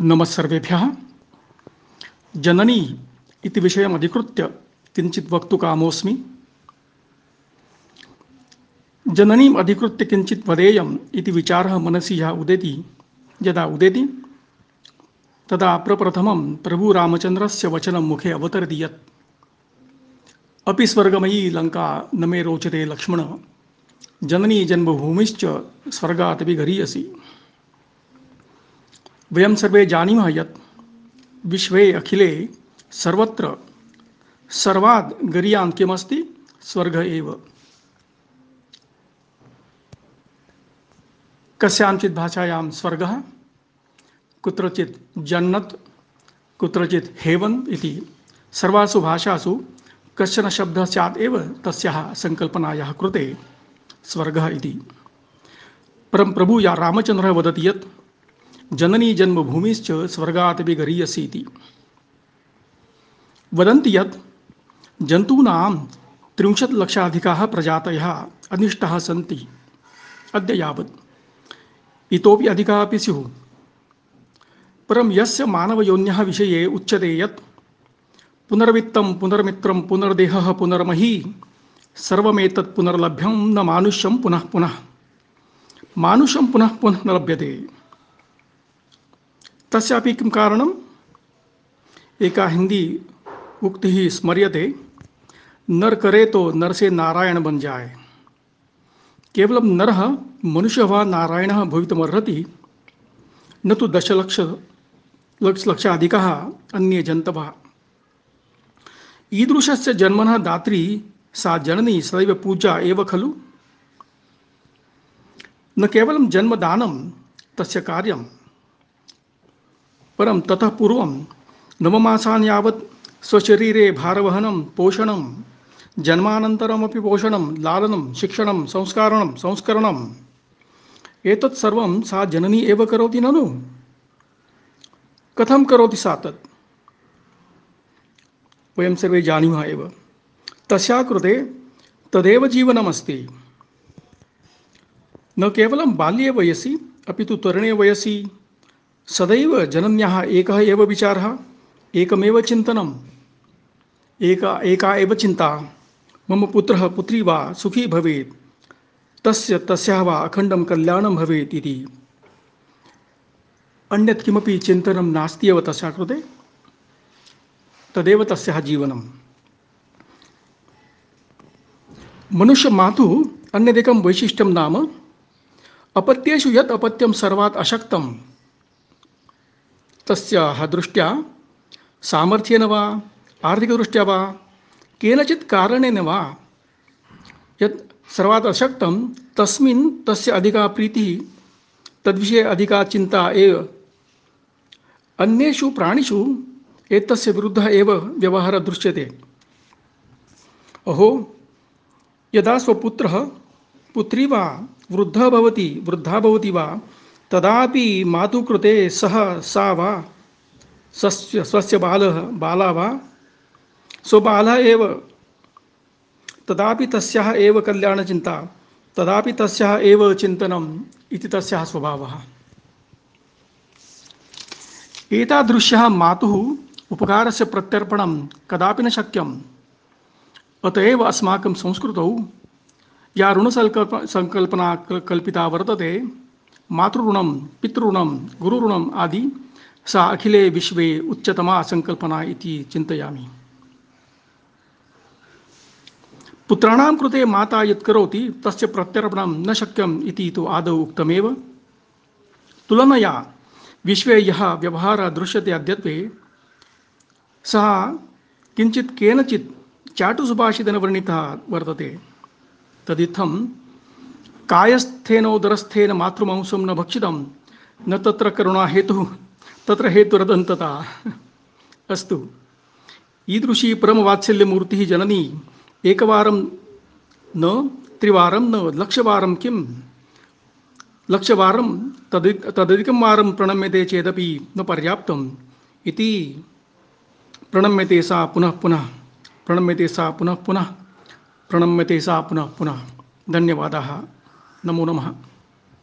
नमस्सर्वेभ्यः। जननी इति विषयम् अधिकृत्य किञ्चित् वक्तुकामोऽस्मि। जननीम् अधिकृत्य किञ्चित् वदेयम् इति विचारः मनसि यः उदेति, यदा उदेति, तदा प्रप्रथमं प्रभुरामचन्द्रस्य वचनं मुखे अवतरति यत्, अपि स्वर्गमयी लङ्का न मे रोचते लक्ष्मण, जननी जन्मभूमिश्च स्वर्गादपि गरीयसी वयं सर्वे जानीमः यत् विश्वे अखिले सर्वत्र सर्वात् गरीयान् किमस्ति? स्वर्गः एव। कस्याञ्चित् भाषायां स्वर्गः, कुत्रचित् जन्नत्, कुत्रचित् हेवन् इति सर्वासु भाषासु कश्चन शब्दः स्यात् एव तस्याः सङ्कल्पनायाः कृते स्वर्गः इति। परं प्रभु या रामचन्द्रः वदति यत् जननी जन्मभूमिश्च स्वर्गादपि गरीयसी इति वदन्ति यत् जन्तूनां त्रिंशत् लक्षाधिकाः प्रजातयः अनिष्टाः सन्ति। अद्य यावत्। इतोपि अधिकाः अपि स्युः। परं यस्य मानवयोन्यः विषये उच्यते यत् पुनर्वित्तं पुनर्मित्रं पुनर्देहः पुनर्मही सर्वमेतत् पुनर्लभ्यं न मानुष्यं पुनः पुनः। मानुषं पुनः पुनः न लभ्यते। तस्यापि किं कारणम् एका हिंदी उक्तिः स्मर्यते, नर करे तो नर से नारायण बन जाए। केवलं नरः मनुष्यः वा नारायणः भवितुमर्हति, न तु दशलक्ष लक्ष लक्षाधिकः अन्ये जन्तवः। ईदृशस्य जन्मनः दात्री, सा जननी सदैव पूजा एव खलु। न केवलं जन्मदानं, तस्य कार्यं परं ततः पूर्वं नवमासान् यावत् स्वशरीरे भारवहनं, पोषणं, जन्मानन्तरमपि पोषणं, लालनं, शिक्षणं, संस्कारणं, संस्करणम्। एतत् सर्वं सा जननी एव करोति ननु? कथं करोति सा तत्? वयं सर्वे जानीमः एव। तस्याः कृते तदेव जीवनमस्ति। न केवलं बाल्ये वयसि अपि तु तरुणे वयसि सदैव जनन्याः एकः एव विचारः, एकमेव चिन्तनम्। एका एका एव चिन्ता। मम पुत्रः पुत्री वा सुखी भवेत्। तस्य, तस्याः वा अखण्डं कल्याणं भवेत् इति। अन्यत् किमपि चिन्तनं नास्ति एव तस्याः कृते। तदेव तस्याः जीवनं मनुष्यमातुः अन्यदेकं वैशिष्ट्यं नाम, अपत्येषु यत् अपत्यं सर्वात् अशक्तं तस्याः दृष्ट्या सामर्थ्येन वा, आर्थिकदृष्ट्या वा, केनचित् कारणेन वा, यत् सर्वात् अशक्तं तस्मिन् तस्य अधिका प्रीतिः, तद्विषये अधिका चिन्ता एव। अन्येषु प्राणिषु एतस्य विरुद्धः एव व्यवहारः दृश्यते। अहो, यदा स्वपुत्रः पुत्री वा, वृद्धः भवति, वृद्धा भवति वा तदापि मातुः कृते सः सा वा? स्वस्य स्वस्य बालः बाला वा? स्वबालः एव। तदापि तस्याः एव कल्याणचिन्ता। तदापि तस्याः एव चिन्तनम् इति तस्याः स्वभावः। एतादृश्यः मातुः उपकारस्य प्रत्यर्पणं कदापि न शक्यम्। अत एव अस्माकं संस्कृतौ या ऋणसङ्कल्प सङ्कल्पना कल्पिता वर्तते। मातृऋणं पितॄणं गुरुऋणम् आदि सा अखिले विश्वे उच्चतमा सङ्कल्पना इति चिन्तयामि। पुत्राणां कृते माता यत् करोति, तस्य प्रत्यर्पणं न शक्यम् इति तु आदौ उक्तमेव। तुलनया विश्वे यः व्यवहारः दृश्यते अद्यत्वे, सः किञ्चित् केनचित् चाटुसुभाषितेन वर्णितः वर्तते। तदित्थं कायस्थेनोदरस्थेन मातृमांसं न भक्षितं न तत्र करुणा हेतुः तत्र हेतुरदन्तता। अस्तु। ईदृशी परमवात्सल्यमूर्तिः जननी, एकवारं न, त्रिवारं न, लक्षवारं किं? लक्षवारं तदि, तदधिकं वारं प्रणम्यते चेदपि न पर्याप्तम्। इति प्रणम्यते सा पुनः पुनः, प्रणम्यते सा पुनः पुनः, प्रणम्यते सा पुनः पुनः। धन्यवादाः। नमो नमः